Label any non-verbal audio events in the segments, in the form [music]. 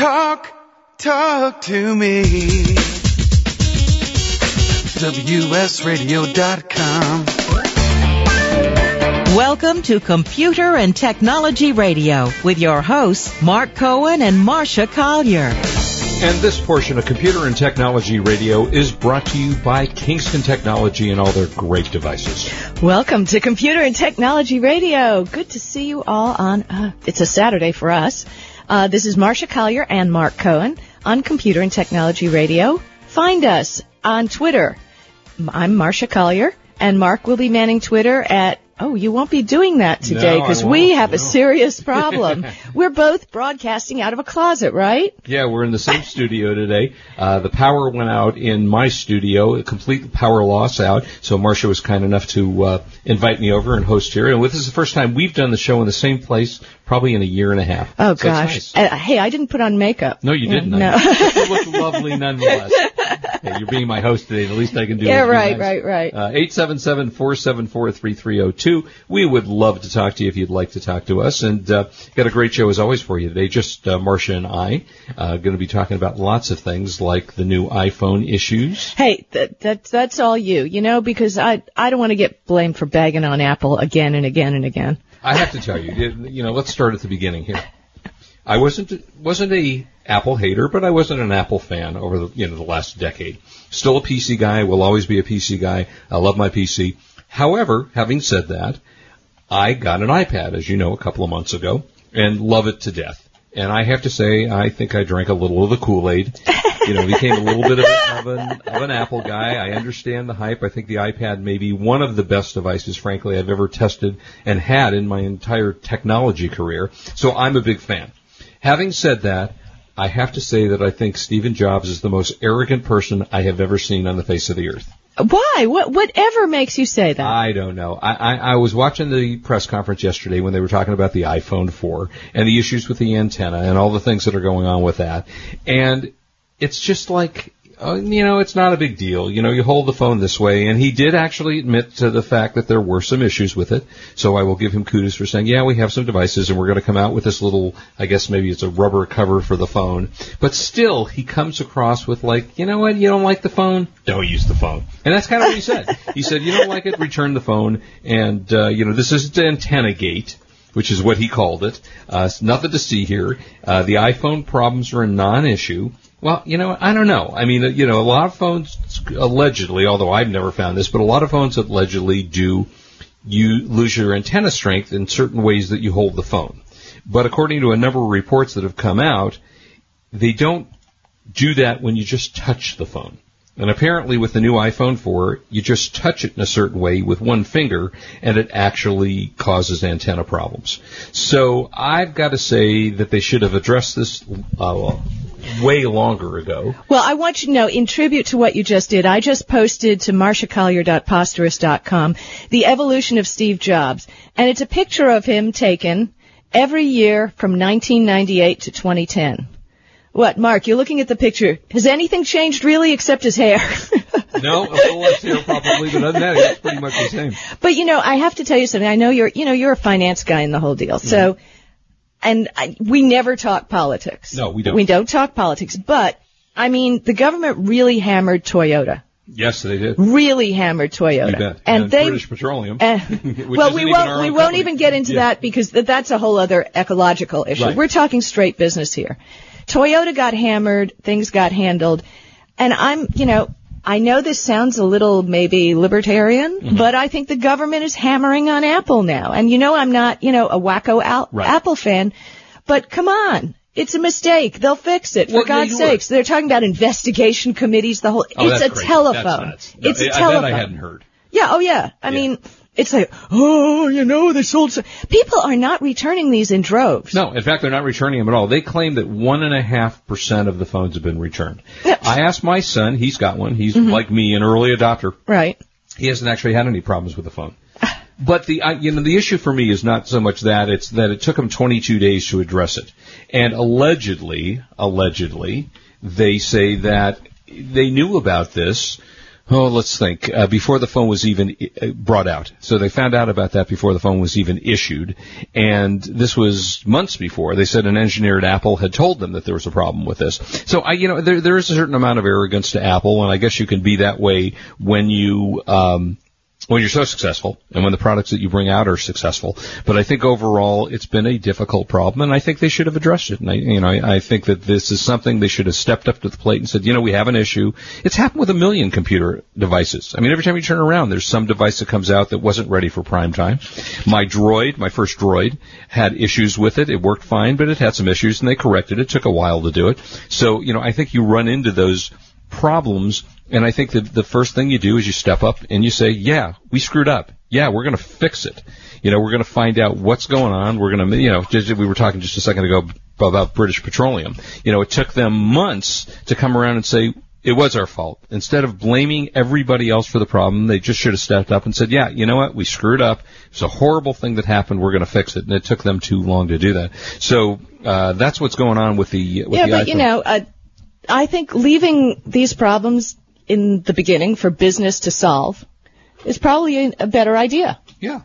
Talk, talk to me. WSRadio.com. Welcome to Computer and Technology Radio with your hosts, Mark Cohen and Marcia Collier. And this portion of Computer and Technology Radio is brought to you by Kingston Technology and all their great devices. Welcome to Computer and Technology Radio. Good to see you all on, uh, it's a Saturday for us. Uh, this is Marcia Collier and Mark Cohen on Computer and Technology Radio. Find us on Twitter. I'm Marcia Collier and Mark will be manning Twitter at Oh, you won't be doing that today because won't, we have a serious problem. [laughs] We're both broadcasting out of a closet, right? Yeah, we're in the same studio today. Uh, the power went out in my studio, a complete power loss out. So Marcia was kind enough to uh, invite me over and host here. And this is the first time we've done the show in the same place, probably in a year and a half. Oh So gosh. nice. Uh, hey, I didn't put on makeup. No, you didn't. No. [laughs] You look lovely nonetheless. Hey, you're being my host today. The least I can do Yeah, right, nice. right, right. Uh, 877-474-3302. We would love to talk to you if you'd like to talk to us. And uh, got a great show as always for you today. Just uh, Marcia and I uh, going to be talking about lots of things like the new iPhone issues. Hey, that, that, that's all you, you know, because I, I don't want to get blamed for bagging on Apple again and again and again. I have to tell you, you- you know, let's start at the beginning here. I wasn't wasn't a Apple hater, but I wasn't an Apple fan over the you know the last decade. Still a PC guy, will always be a PC guy. I love my PC. However, having said that, I got an iPad, as you know, a couple of months ago, and love it to death. And I have to say, I think I drank a little of the Kool-Aid. [laughs] You know, became a little bit of, a, of, an, of an Apple guy. I understand the hype. I think the iPad may be one of the best devices, frankly, I've ever tested and had in my entire technology career. So I'm a big fan. Having said that, I have to say that I think Stephen Jobs is the most arrogant person I have ever seen on the face of the earth. Why? What, whatever makes you say that? I don't know. I, I, I was watching the press conference yesterday when they were talking about the iPhone 4 and the issues with the antenna and all the things that are going on with that. And it's just like, uh, you know, it's not a big deal. You know, you hold the phone this way. And he did actually admit to the fact that there were some issues with it. So I will give him kudos for saying, yeah, we have some devices and we're going to come out with this little, I guess maybe it's a rubber cover for the phone. But still, he comes across with like, you know what, you don't like the phone? Don't use the phone. And that's kind of what he said. He said, you don't like it, return the phone. And, uh, you know, this isn't antenna gate which is what he called it. Uh, nothing to see here. Uh, the iPhone problems are a non-issue. Well, you know, I don't know. I mean, you know, a lot of phones allegedly, although I've never found this, but a lot of phones allegedly do you lose your antenna strength in certain ways that you hold the phone. But according to a number of reports that have come out, they don't do that when you just touch the phone. And apparently with the new iPhone 4, you just touch it in a certain way with one finger and it actually causes antenna problems. So I've got to say that they should have addressed this uh, way longer ago. Well, I want you to know, in tribute to what you just did, I just posted to marciacollier.posterous.com the evolution of Steve Jobs. And it's a picture of him taken every year from 1998 to 2010. What, Mark, you're looking at the picture. Has anything changed really except his hair? [laughs] No, a little less here probably, but other than that, it's pretty much the same. But you know, I have to tell you something. I know you're, you know, you're a finance guy in the whole deal. So, and I, we never talk politics. No, we don't. We don't talk politics. But I mean, the government really hammered Toyota. Yes, they did. Really hammered Toyota. You bet. And, they. British Petroleum. uh, [laughs] well, we won't. We won't company. even get into Yeah. that because th- that's a whole other ecological issue. Right. We're talking straight business here. Toyota got hammered. Things got handled, and I'm, you know, I know this sounds a little maybe libertarian, Mm-hmm. but I think the government is hammering on Apple now. And you know, I'm not, you know, a wacko Al- Right. Apple fan, but come on. It's a mistake. They'll fix it. For Well, God's sakes. They're talking about investigation committees, the whole, Oh, it's a crazy. telephone. That's nuts. No, it's a I- telephone. I hadn't heard. Yeah, oh yeah. I mean, it's like, oh, you know, they sold. So-. People are not returning these in droves. No, in fact, they're not returning them at all. They claim that one and a half percent of the phones have been returned. I asked my son; he's got one. He's Mm-hmm. like me, an early adopter. Right. He hasn't actually had any problems with the phone. [laughs] But the I, you know the issue for me is not so much that it's that it took them 22 days to address it, and allegedly, allegedly, they say that they knew about this. Oh, let's think. Uh, before the phone was even uh, brought out, so they found out about that before the phone was even issued, and this was months before. They said an engineer at Apple had told them that there was a problem with this. So I, you know, there there is a certain amount of arrogance to Apple, and I guess you can be that way when you. Um, when you're so successful and when the products that you bring out are successful. But I think overall it's been a difficult problem and I think they should have addressed it. And I, you know, I, I think that this is something they should have stepped up to the plate and said, you know, we have an issue. It's happened with a million computer devices. I mean, every time you turn around, there's some device that comes out that wasn't ready for prime time. My droid, my first droid, had issues with it. It worked fine, but it had some issues and they corrected it. It took a while to do it. So, you know, I think you run into those problems. And I think that the first thing you do is you step up and you say, yeah, we screwed up. Yeah, we're going to fix it. You know, we're going to find out what's going on. We're going to, you know, just, we were talking just a second ago about British Petroleum. You know, it took them months to come around and say, it was our fault. Instead of blaming everybody else for the problem, they just should have stepped up and said, yeah, you know what? We screwed up. It's a horrible thing that happened. We're going to fix it. And it took them too long to do that. So, uh, that's what's going on with the, with yeah, the but iPhone. you know, uh, I think leaving these problems in the beginning for business to solve is probably a, a better idea. Yeah.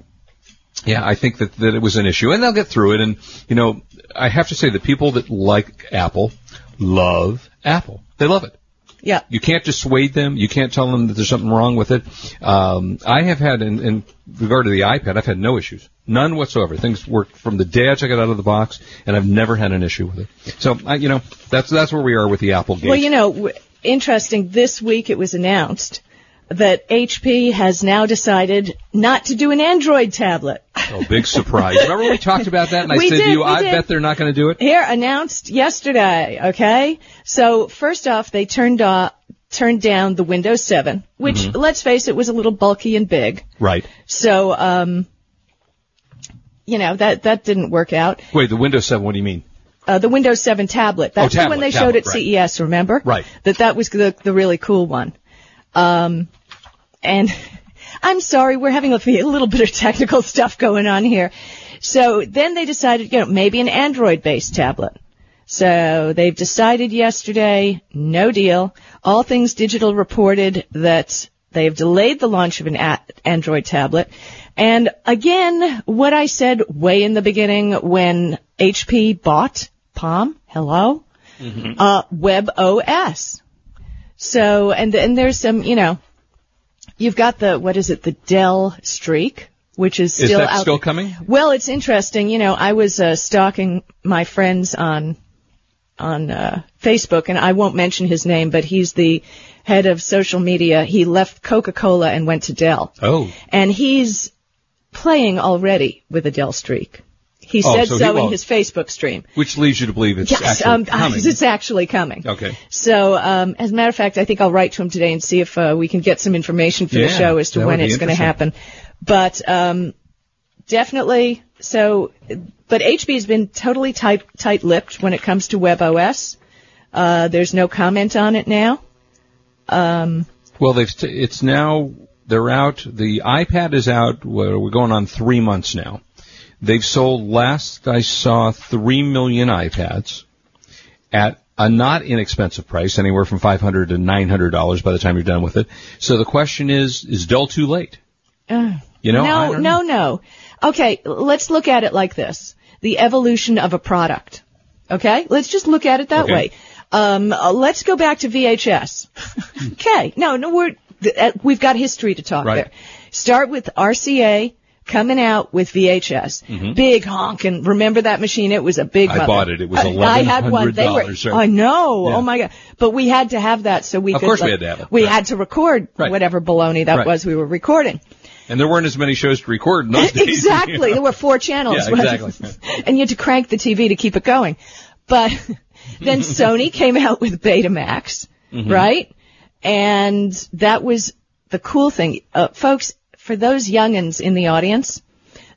Yeah, I think that, that it was an issue and they'll get through it. And, you know, I have to say the people that like Apple love Apple. They love it. Yeah. You can't dissuade them. You can't tell them that there's something wrong with it. Um, I have had, in, in regard to the iPad, I've had no issues. None whatsoever. Things work from the day I took it out of the box, and I've never had an issue with it. So, I, you know, that's, that's where we are with the Apple game. Well, you know, w- interesting. This week it was announced that HP has now decided not to do an Android tablet. oh, big surprise. Remember we talked about that, and I [laughs] We said did, to you, I did. bet they're not going to do it? Here, announced yesterday, okay? So, first off, they turned off, turned down the Windows 7, which, Mm-hmm. let's face it, was a little bulky and big. Right. So, um, you know, that, that didn't work out. Wait, the Windows 7, what do you mean? Uh, the Windows 7 tablet. That's the Oh, tablet, one they tablet, showed at right. CES, remember? Right. That that was the, the really cool one. Um, and [laughs] I'm sorry, we're having a, [laughs] a little bit of technical stuff going on here. So then they decided, you know, maybe an Android-based tablet. So they've decided yesterday, no deal. All Things Digital reported that they have delayed the launch of an a- Android tablet. And again, what I said way in the beginning when HP bought Palm, hello, uh, Web OS. So, and then there's some, you know, you've got the what is it, the Dell Streak, which is Is still that out. still coming? Well, it's interesting. You know, I was uh, stalking my friends on on uh, Facebook, and I won't mention his name, but he's the head of social media. He left Coca-Cola and went to Dell, Oh. and he's playing already with a Dell Streak. He Oh, said so so, he- in his Facebook stream. Which leads you to believe it's Yes, actually um, coming. it's actually coming. Okay. So, um, as a matter of fact, I think I'll write to him today and see if uh, we can get some information for Yeah, the show as to when it's going to happen. But um, definitely, so. But HP has been totally tight, tight-lipped when it comes to WebOS. Uh, there's no comment on it now. Um, Well, they've t- it's now they're out. The iPad is out. We're going on three months now. They've sold last I saw three million iPads at a not inexpensive price, anywhere from five hundred to nine hundred dollars by the time you're done with it. So the question is, is Dell too late? uh, You know, I no, no, no. Okay, let's look at it like this: the evolution of a product. Okay, let's just look at it that Okay. way. Um, uh, let's go back to VHS. [laughs] okay, no, no, we're uh, we've got history to talk Right. there. Start with RCA coming out with VHS, big honking. Remember that machine? It was a big. Mm-hmm. I bought it. It was Uh, I had one. They were. $1,100. I know. Yeah. Oh my god! But we had to have that so we Of could. course we had to have it. We Right. had to record Right. whatever baloney that Right. was we were recording. And there weren't as many shows to record in those [laughs] days. exactly. There were four channels. Yeah, exactly. [laughs] and you had to crank the TV to keep it going. But [laughs] then Sony came out with Betamax, Mm-hmm. right? And that was the cool thing. Uh, folks, for those youngins in the audience,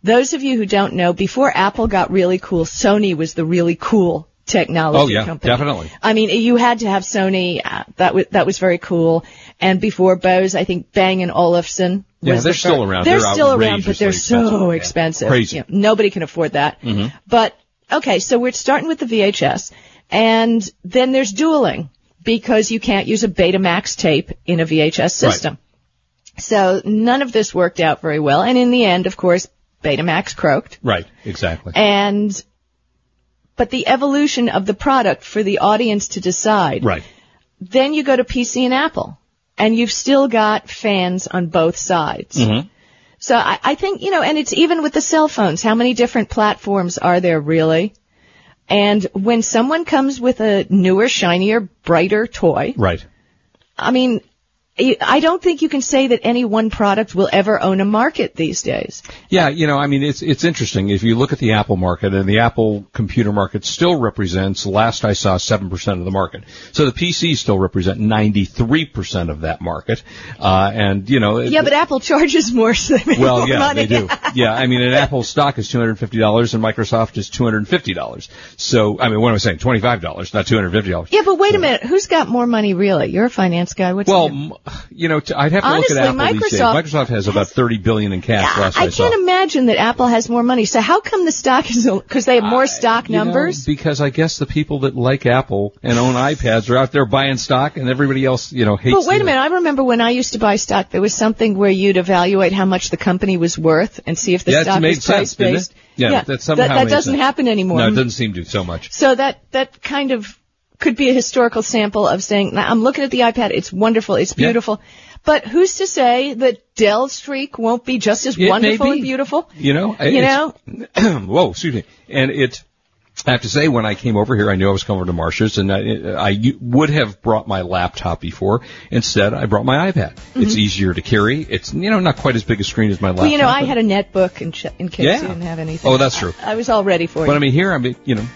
those of you who don't know, before Apple got really cool, Sony was the really cool technology Oh, yeah, company. definitely. I mean, you had to have Sony. Uh, that was that was very cool. And before Bose, I think Bang and Olufsen. Yeah, they're the still around. They're, They're still around, but they're expensive. so expensive. Crazy. You know, nobody can afford that. But okay, so we're starting with the VHS, and then there's dueling. because you can't use a Betamax tape in a VHS system. So none of this worked out very well. And in the end, of course, Betamax croaked. Right. Exactly. And, but the evolution of the product for the audience to decide. Right. Then you go to PC and Apple. And you've still got fans on both sides. Mm-hmm. So I, I think, you know, and it's even with the cell phones. How many different platforms are there really? And when someone comes with a newer, shinier, brighter toy, Right. I mean, I don't think you can say that any one product will ever own a market these days. Yeah, you know, I mean, it's it's interesting if you look at the Apple market, and the Apple computer market still represents. Last I saw, seven percent of the market. So the PCs still represent ninety three percent of that market. Uh, and you know, Yeah, but Apple charges more, so they well, more yeah, money. they do. [laughs] Yeah, I mean, an Apple stock is two hundred fifty dollars, and Microsoft is two hundred fifty dollars. So, I mean, what am I saying? Twenty five dollars, not two hundred fifty dollars. Yeah, but wait a minute. Who's got more money really? You're a finance guy. What's Well, you know, t- I'd have to Honestly, look at Apple these days. Microsoft Microsoft has about thirty billion in cash. Yeah, last I I can't imagine that Apple has more money. So how come the stock is because they have more stock You know, numbers? because I guess the people that like Apple and own iPads are out there buying stock, and everybody else, you know, hates. But wait a minute, I remember when I used to buy stock, there was something where you'd evaluate how much the company was worth and see if the Yeah, stock made was price based. Yeah, that somehow that made doesn't sense. happen anymore. No, it doesn't seem to so much. So that that kind of could be a historical sample of saying, I'm looking at the iPad, it's wonderful, it's Yeah. beautiful. But who's to say that Dell Streak won't be just as It wonderful be. and beautiful? You know, You know. [clears throat] whoa, excuse me. And it, I have to say, when I came over here, I knew I was coming to Marsh's, and I, I would have brought my laptop before. Instead, I brought my iPad. It's easier to carry. It's you know not quite as big a screen as my laptop. Mm-hmm. Well, you know, I had a netbook in, ch- in case Yeah. you didn't have anything. Oh, that's true. I, I was all ready for it. But you. I mean, here I'm, you know,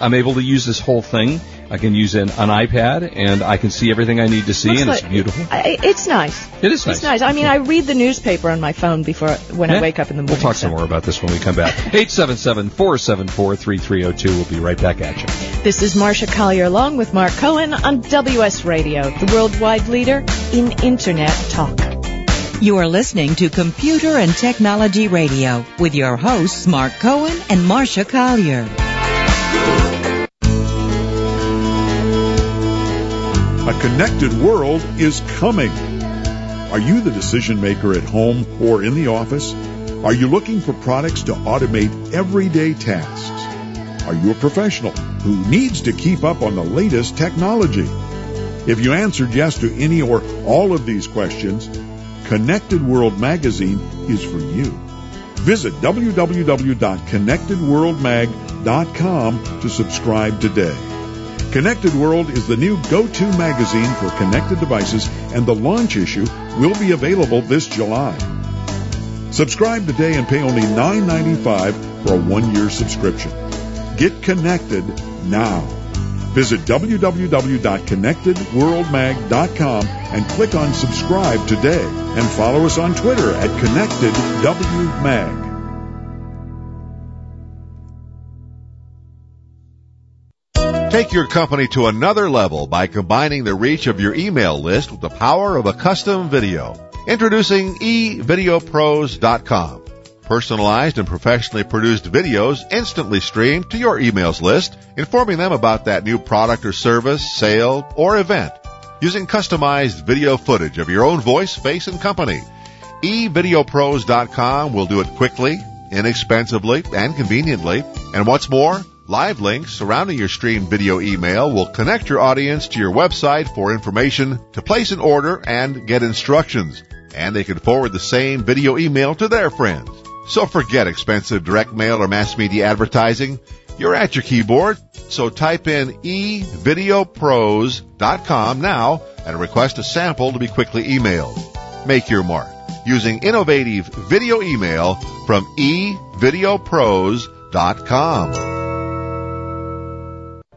I'm able to use this whole thing. I can use an, an iPad, and I can see everything I need to see, Looks and it's beautiful. I, it's nice. It is nice. It's nice. I mean, I read the newspaper on my phone before when I wake up in the morning. We'll talk so. some more about this when we come back. [laughs] 877-474-3302. We'll be right back at you. This is Marcia Collier along with Mark Cohen on WS Radio, the worldwide leader in Internet talk. You are listening to Computer and Technology Radio with your hosts Mark Cohen and Marcia Collier. A connected world is coming. Are you the decision maker at home or in the office? Are you looking for products to automate everyday tasks? Are you a professional who needs to keep up on the latest technology? If you answered yes to any or all of these questions, Connected World Magazine is for you. Visit www.connectedworldmag.com to subscribe today. Connected World is the new go-to magazine for connected devices and the launch issue will be available this July. Subscribe today and pay only $9.95 for a one-year subscription. Get connected now. Visit www.connectedworldmag.com and click on subscribe today and follow us on Twitter at ConnectedWMag. Take your company to another level by combining the reach of your email list with the power of a custom video. Introducing eVideoPros.com. Personalized and professionally produced videos instantly streamed to your emails list, informing them about that new product or service, sale, or event. Using customized video footage of your own voice, face, and company. eVideoPros.com will do it quickly, inexpensively, and conveniently. And what's more, live links surrounding your streamed video email will connect your audience to your website for information to place an order and get instructions. And they can forward the same video email to their friends. So forget expensive direct mail or mass media advertising. You're at your keyboard, so type in evideopros.com now and request a sample to be quickly emailed. Make your mark using innovative video email from evideopros.com.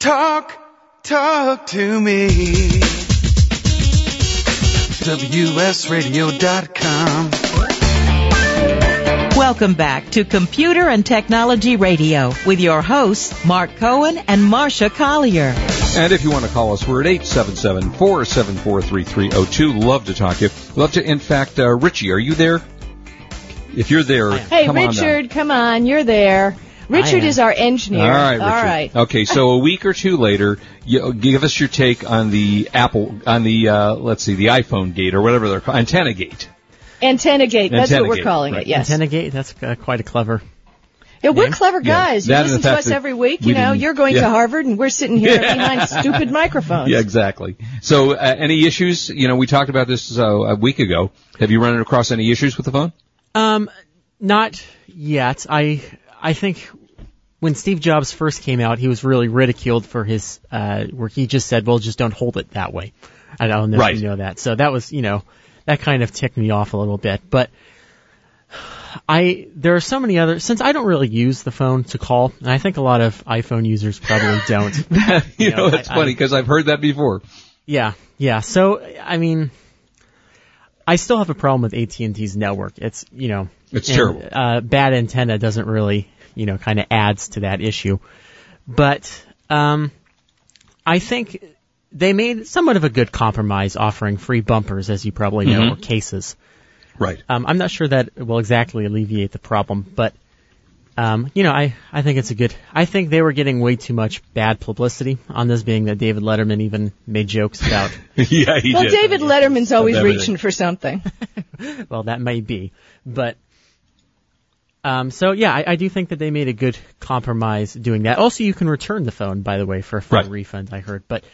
Talk, talk to me. WSRadio.com. Welcome back to Computer and Technology Radio with your hosts, Mark Cohen and Marcia Collier. And if you want to call us, we're at 877-474-3302. Love to talk to you. Love to, in fact, uh, Richie, are you there? If you're there, Hey, come on down. Richard, come on, you're there. Richard is our engineer. All right, Richard. All right. Okay, so a week or two later, you, give us your take on the Apple, on the uh, let's see, the iPhone gate or whatever they're called, antenna gate. Antenna gate, that's Antenna what we're gate, calling right. it, yes. Antenna gate, that's uh, quite a clever. Yeah, we're clever guys. that you and listen to us every week. we You know, you're going yeah. to Harvard and we're sitting here behind [laughs] stupid microphones. Yeah, exactly. So, uh, any issues? You know, we talked about this uh, a week ago. Have you run across any issues with the phone? Um, not yet. I I think when Steve Jobs first came out, he was really ridiculed for his uh, where he just said, "Well, just don't hold it that way." I don't know Right. if you know that. So that was, you know, that kind of ticked me off a little bit. But I there are so many other since I don't really use the phone to call, and I think a lot of iPhone users probably [laughs] don't. [laughs] you know, know, that's I- funny because I've heard that before. Yeah, yeah. So I mean, I still have a problem with AT and T's network. It's you know, It's and, terrible. Uh, bad antenna doesn't really you know kind of adds to that issue, but um, I think they made somewhat of a good compromise offering free bumpers, as you probably know, Mhm. or cases. Right. Um, I'm not sure that will exactly alleviate the problem, but um, you know, I, I think it's a good. I think they were getting way too much bad publicity on this, being that David Letterman even made jokes about. [laughs] yeah, he well, did. David Letterman's always reaching for something. [laughs] well, that may be, but um, so yeah, I, I do think that they made a good compromise doing that. Also, you can return the phone, by the way, for a full Right. refund. I heard, but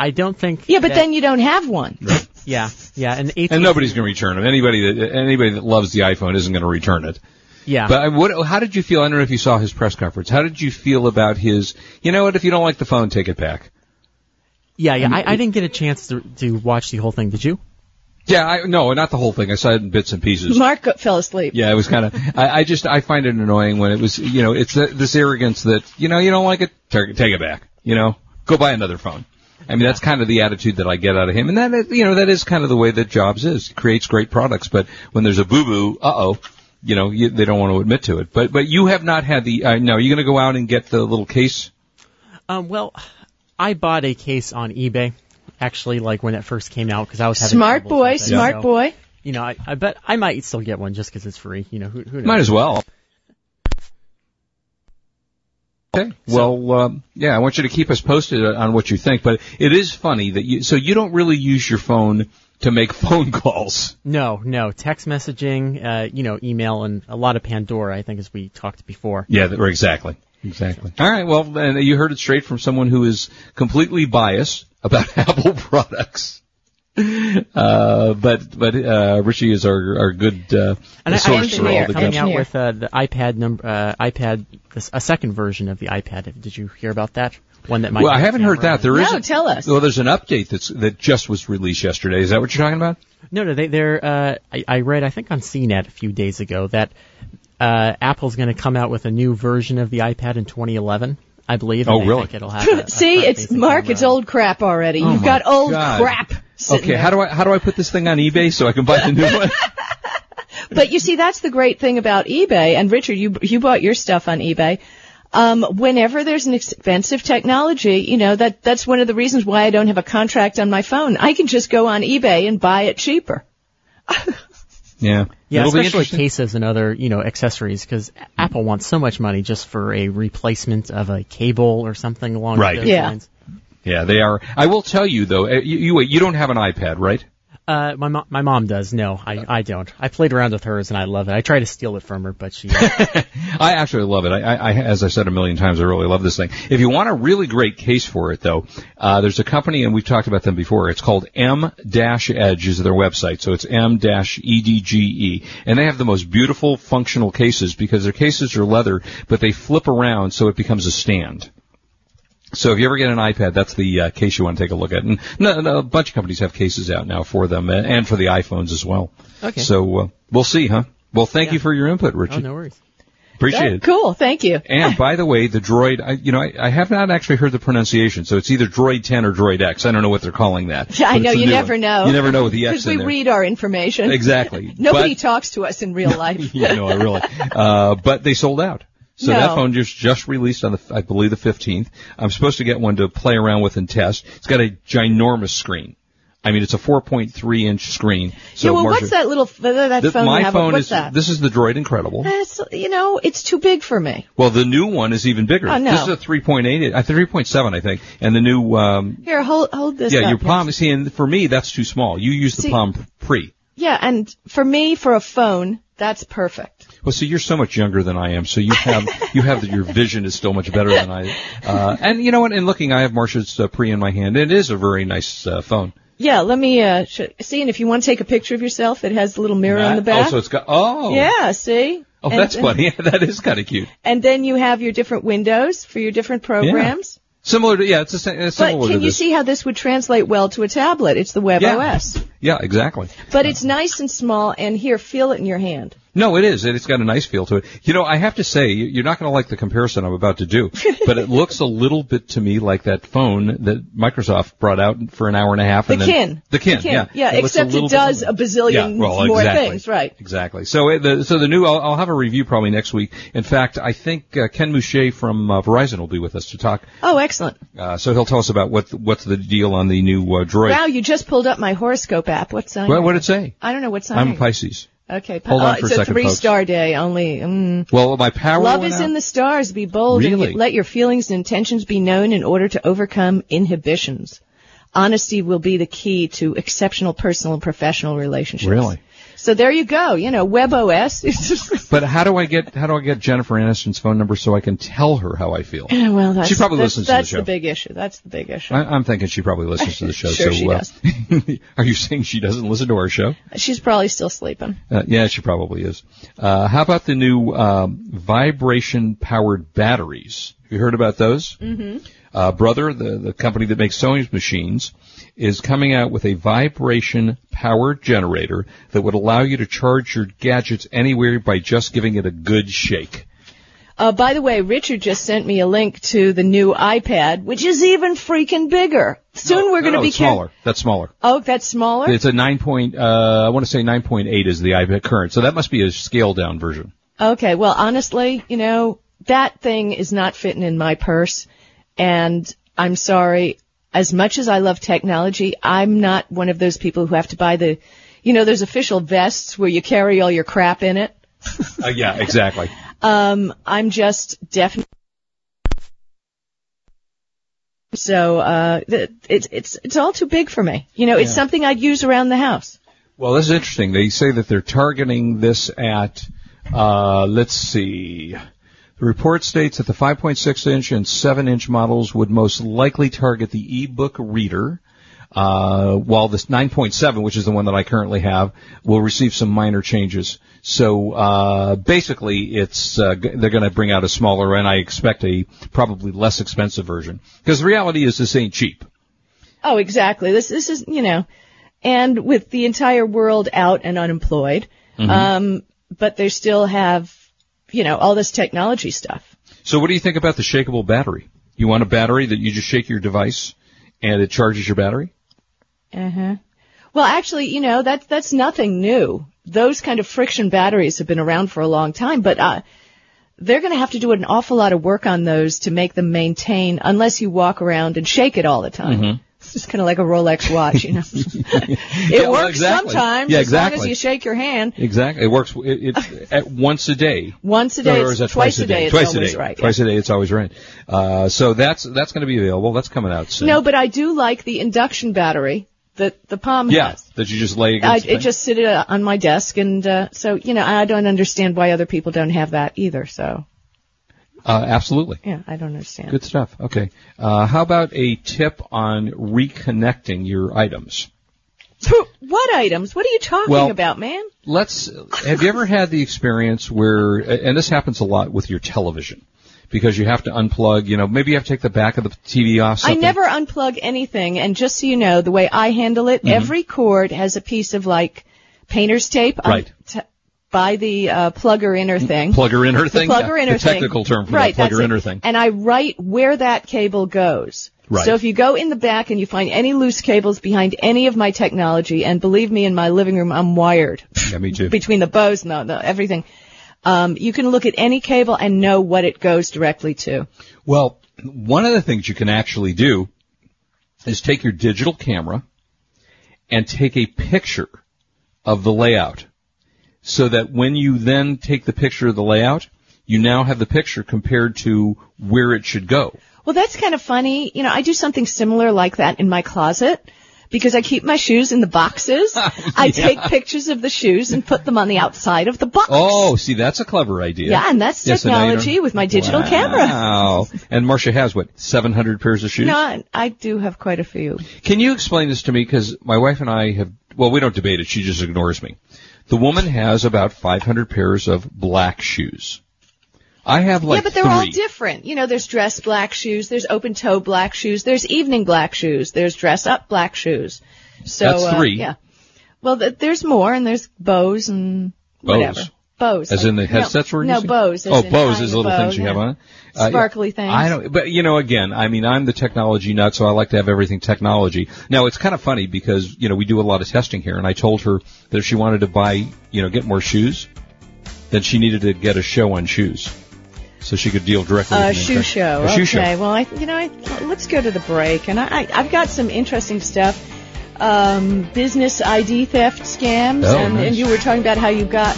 I don't think. Yeah, but that- then you don't have one. yeah, yeah, and AT&T nobody's going to return it. Anybody that anybody that loves the iPhone isn't going to return it. Yeah, But I- what? How did you feel? I don't know if you saw his press conference. How did you feel about his? You know what? If you don't like the phone, take it back. yeah, yeah. I, I didn't get a chance to to watch the whole thing. Did you? Yeah, I, no, not the whole thing. I saw it in bits and pieces. Mark got- fell asleep. Yeah, it was kind of. I, I just I find it annoying when it was. You know, it's th- this arrogance that you know you don't like it, take, take it back. You know, go buy another phone. I mean, that's kind of the attitude that I get out of him, and that you know that is kind of the way that Jobs is. He creates great products, but when there's a boo boo, uh oh, you know, you, they don't want to admit to it. But but you have not had the. Uh, no, you're going to go out and get the little case. Um, well, I bought a case on eBay. Actually, like when it first came out, because I was having Smart boy, with it, smart so, boy. You know, I, I bet I might still get one just because it's free. You know, who, who knows? Might as well. Okay. Well, um, yeah, I want you to keep us posted on what you think. But it is funny that you. So you don't really use your phone to make [laughs] phone calls. No, no. Text messaging, uh, you know, email, and a lot of Pandora. I think, as we talked before. Yeah, exactly. Exactly. All right. Well, and you heard it straight from someone who is completely biased about [laughs] Apple products. Uh, but but uh, Richie is our our good uh, And I, I source for all engineer, the coming good. out with uh, the iPad number, uh, iPad, this, a second version of the iPad. Did you hear about that? One that might. Well, I have haven't heard that. There is No, a- tell us. Well, there's an update that's that just was released yesterday. Is that what you're talking about? No, no, they, they're. Uh, I, I read, I think on CNET a few days ago that uh, Apple's going to come out with a new version of the iPad in 2011. I believe. Oh, really? think it'll have a- a [laughs] See, it's Mark. camera. It's old crap already. Oh You've got old God. crap. Okay, there. how do I how do I put this thing on eBay so I can buy the new one? [laughs] But you see, that's the great thing about eBay. And Richard, you you bought your stuff on eBay. Um, whenever there's an expensive technology, you know that that's one of the reasons why I don't have a contract on my phone. I can just go on eBay and buy it cheaper. [laughs] Yeah, Yeah, It'll be especially interesting. cases and other, you know, accessories, because Apple wants so much money just for a replacement of a cable or something along Right. those Yeah. lines. Yeah, they are. I will tell you though, uh, you, you. You don't have an iPad, right? Uh, my mom, my mom does. No, I, I don't. I played around with hers and I love it. I try to steal it from her, but she. [laughs] I actually love it. I, I, I, as I said a million times, I really love this thing. If you want a really great case for it, though, uh, there's a company, and we've talked about them before. It's called M Dash Edge is their website. So it's M Dash E D G E, and they have the most beautiful functional cases because their cases are leather, but they flip around so it becomes a stand. So if you ever get an iPad, that's the uh, case you want to take a look at. And no, no, a bunch of companies have cases out now for them, and, and for the iPhones as well. Okay. So uh, we'll see, huh? Well, thank Yeah. you for your input, oh, Richard. no worries. Appreciate it. Cool. Thank you. And [laughs] by the way, the Droid, I, you know, I, I have not actually heard the pronunciation, so it's either Droid 10 or Droid X. I don't know what they're calling that. Yeah, [laughs] I know you never one. know. You never know with the [laughs] X Because we there. read our information. Exactly. Nobody But- talks to us in real life. yeah, no, I really. Uh, but they sold out. So No. that phone just just released on the, I believe, the 15th. I'm supposed to get one to play around with and test. It's got a ginormous screen. I mean, it's a 4.3 inch screen. So yeah, well, Marcia- what's that little that Th- phone my you have? phone what's is that? this is the Droid Incredible. That's, you know, it's too big for me. Well, the new one is even bigger. Oh, no. This is a 3.8, uh, 3.7, I think, and the new. Um, Here, hold hold this. yeah, up. your Palm. See, and for me, that's too small. You use the See- Palm Pre. Yeah, and for me, for a phone, that's perfect. Well, see, you're so much younger than I am, so you have you have your vision is still much better than I. Uh, and you know what? In looking, I have Marcia's uh, Pre in my hand. It is a very nice uh, phone. Yeah, let me uh, sh- see. And if you want to take a picture of yourself, it has a little mirror on the back. Oh, so it's got. Oh. Yeah, see. Oh, And- that's funny. [laughs] that is kind of cute. And then you have your different windows for your different programs. Similar to yeah, it's a, it's But can you see how this would translate well to a tablet? It's the Web Yeah. OS. Yeah, exactly. But it's nice and small, and here, feel it in your hand. No, it is. It's got a nice feel to it. You know, I have to say, you- you're not going to like the comparison I'm about to do, [laughs] but it looks a little bit to me like that phone that Microsoft brought out for an hour and a half. The and then, Kin. The Kin, The Kin. yeah. Yeah, It except it does a bazillion yeah, well, more exactly. things, right. Exactly. So it, the, so the new, I'll, I'll have a review probably next week. In fact, I think uh, Ken Mouche from uh, Verizon will be with us to talk. Oh, excellent. Uh, so he'll tell us about what what's the deal on the new uh, Droid. Wow, you just pulled up my horoscope app. What sign? What are what did it say? I don't know what sign. I'm a? Pisces. Okay, Hold on oh, for a it's second, three folks. star day only. Mm. Well, my power Love is out. in the stars. Be bold and Really? y- let your feelings and intentions be known in order to overcome inhibitions. Honesty will be the key to exceptional personal and professional relationships. Really? So there you go. You know, WebOS. [laughs] But how do I get how do I get Jennifer Aniston's phone number so I can tell her how I feel? Yeah, [laughs] well, that's, She probably that's, listens to the show. that's show. big issue. That's the big issue. I, I'm thinking she probably listens to the [laughs] show. Sure so, she uh, does. are you saying she doesn't listen to our show? She's probably still sleeping. Uh, yeah, she probably is. Uh, how about the new um, vibration powered batteries? Have you heard about those? Mm-hmm. Uh, Brother, the, the company that makes sewing machines, is coming out with a vibration powered generator that would allow you to charge your gadgets anywhere by just giving it a good shake. Uh, by the way, Richard just sent me a link to the new iPad, which is even freaking bigger. Soon we're No, going to no, be care- smaller. That's smaller. Oh, that's smaller. It's a nine point. Uh, I want to say nine point eight is the iPad current, so that must be a scaled down version. Okay, well, honestly, you know, that thing is not fitting in my purse. And I'm sorry, as much as I love technology, I'm not one of those people who have to buy the, you know, those official vests where you carry all your crap in it. Uh, yeah, exactly. [laughs] Um, I'm just definitely. So, uh, it's, it's, it's all too big for me. You know, it's Yeah. something I'd use around the house. Well, this is interesting. They say that they're targeting this at, uh, let's see. The report states that the 5.6 inch and 7 inch models would most likely target the ebook reader, uh, while this 9.7, which is the one that I currently have, will receive some minor changes. So, uh, basically it's, uh, g- they're gonna bring out a smaller and I expect a probably less expensive version. Because the reality is this ain't cheap. Oh, exactly. This this is you know, and with the entire world out and unemployed, um, but they still have you know all this technology stuff. So what do you think about the shakeable battery? You want a battery that you just shake your device and it charges your battery? Uh huh. Well, actually, you know that's that's nothing new. Those kind of friction batteries have been around for a long time, but uh, they're going to have to do an awful lot of work on those to make them maintain, unless you walk around and shake it all the time. It's just kind of like a Rolex watch, you know. [laughs] it Yeah, well, works exactly. sometimes Yeah, exactly. as long as you shake your hand. Exactly. It works it, it, [laughs] at once a day. Once a day, Or is that twice a day, it's twice always a day. right, Twice a day, it's always right. Uh, so that's that's going to be available. That's coming out soon. No, but I do like the induction battery that the Palm Yeah, has. that you just lay I, against. the it just sit uh, on my desk, and uh, so you know, I don't understand why other people don't have that either. So uh, absolutely. yeah, I don't understand. Good stuff. Okay. Uh, how about a tip on reconnecting your items? what items? What are you talking Well- about, man? Let's. Have you ever had the experience where, and this happens a lot with your television, because you have to unplug. You know, maybe you have to take the back of the TV off. I never unplug anything, and just so you know, the way I handle it, every cord has a piece of like painter's tape. Right. t- by the uh, plugger inner thing. Plugger inner the thing. plugger Yeah, inner the thing. technical term for right, that. Plugger it. inner thing. And I write where that cable goes. Right. So if you go in the back and you find any loose cables behind any of my technology, and believe me, in my living room I'm wired Yeah, me too. between the Bose and the, the, everything. Um, you can look at any cable and know what it goes directly to. Well, one of the things you can actually do is take your digital camera and take a picture of the layout so that when you then take the picture of the layout, you now have the picture compared to where it should go. Well, that's kind of funny. You know, I do something similar like that in my closet because I keep my shoes in the boxes. [laughs] I take pictures of the shoes and put them on the outside of the box. Oh, see, that's a clever idea. Yeah, and that's Yes, so now you technology don't- with my digital wow. camera. Wow. And Marcia has what, 700 pairs of shoes? No, I- I do have quite a few. Can you explain this to me? Because my wife and I have, well, we don't debate it. She just ignores me. The woman has about 500 pairs of black shoes. I have like yeah, but they're three. all different. You know, there's dress black shoes, there's open toe black shoes, there's evening black shoes, there's dress up black shoes. So That's uh, three. yeah. Well, th- there's more, and there's bows and Bows? whatever. Bows. As like- in the headsets no, we're no using? bows. as Oh, bows is a little bow, things you yeah. have on. Uh, Sparkly things. I don't, but you know, again, I mean, I'm the technology nut, so I like to have everything technology. Now, it's kind of funny because, you know, we do a lot of testing here, and I told her that if she wanted to buy, you know, get more shoes, then she needed to get a show on shoes. So she could deal directly A with shoe show. A okay. shoe show. Well, I, you know, I, let's go to the break, and I, I, I've got some interesting stuff. Um, business ID theft scams, Oh, and, nice. and you were talking about how you got,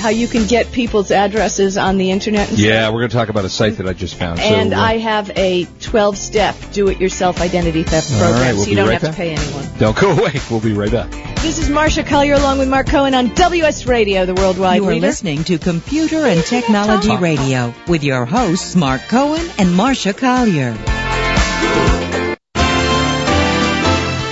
how you can get people's addresses on the internet. And Yeah, stuff. we're going to talk about a site that I just found. And so, uh, I have a 12-step do-it-yourself identity theft program, right, we'll so you don't right have back. to pay anyone. don't go away. We'll be right back. This is Marcia Collier along with Mark Cohen on WS Radio, the worldwide You are leader. listening to Computer and Technology Radio with your hosts Mark Cohen and Marcia Collier.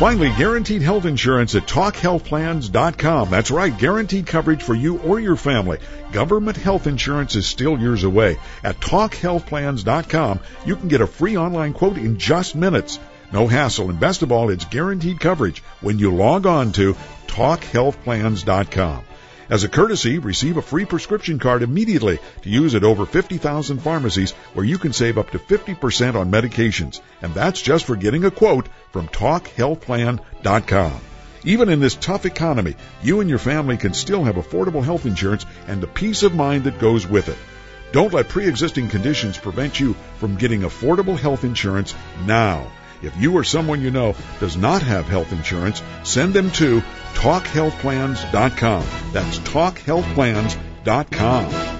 Finally, guaranteed health insurance at TalkHealthPlans.com. That's right, guaranteed coverage for you or your family. Government health insurance is still years away. At TalkHealthPlans.com, you can get a free online quote in just minutes. No hassle, and best of all, it's guaranteed coverage when you log on to TalkHealthPlans.com. As a courtesy, receive a free prescription card immediately to use at over 50,000 pharmacies where you can save up to 50% on medications. And that's just for getting a quote from TalkHealthPlan.com. Even in this tough economy, you and your family can still have affordable health insurance and the peace of mind that goes with it. Don't let pre-existing conditions prevent you from getting affordable health insurance now. If you or someone you know does not have health insurance, send them to TalkHealthPlans.com. That's TalkHealthPlans.com.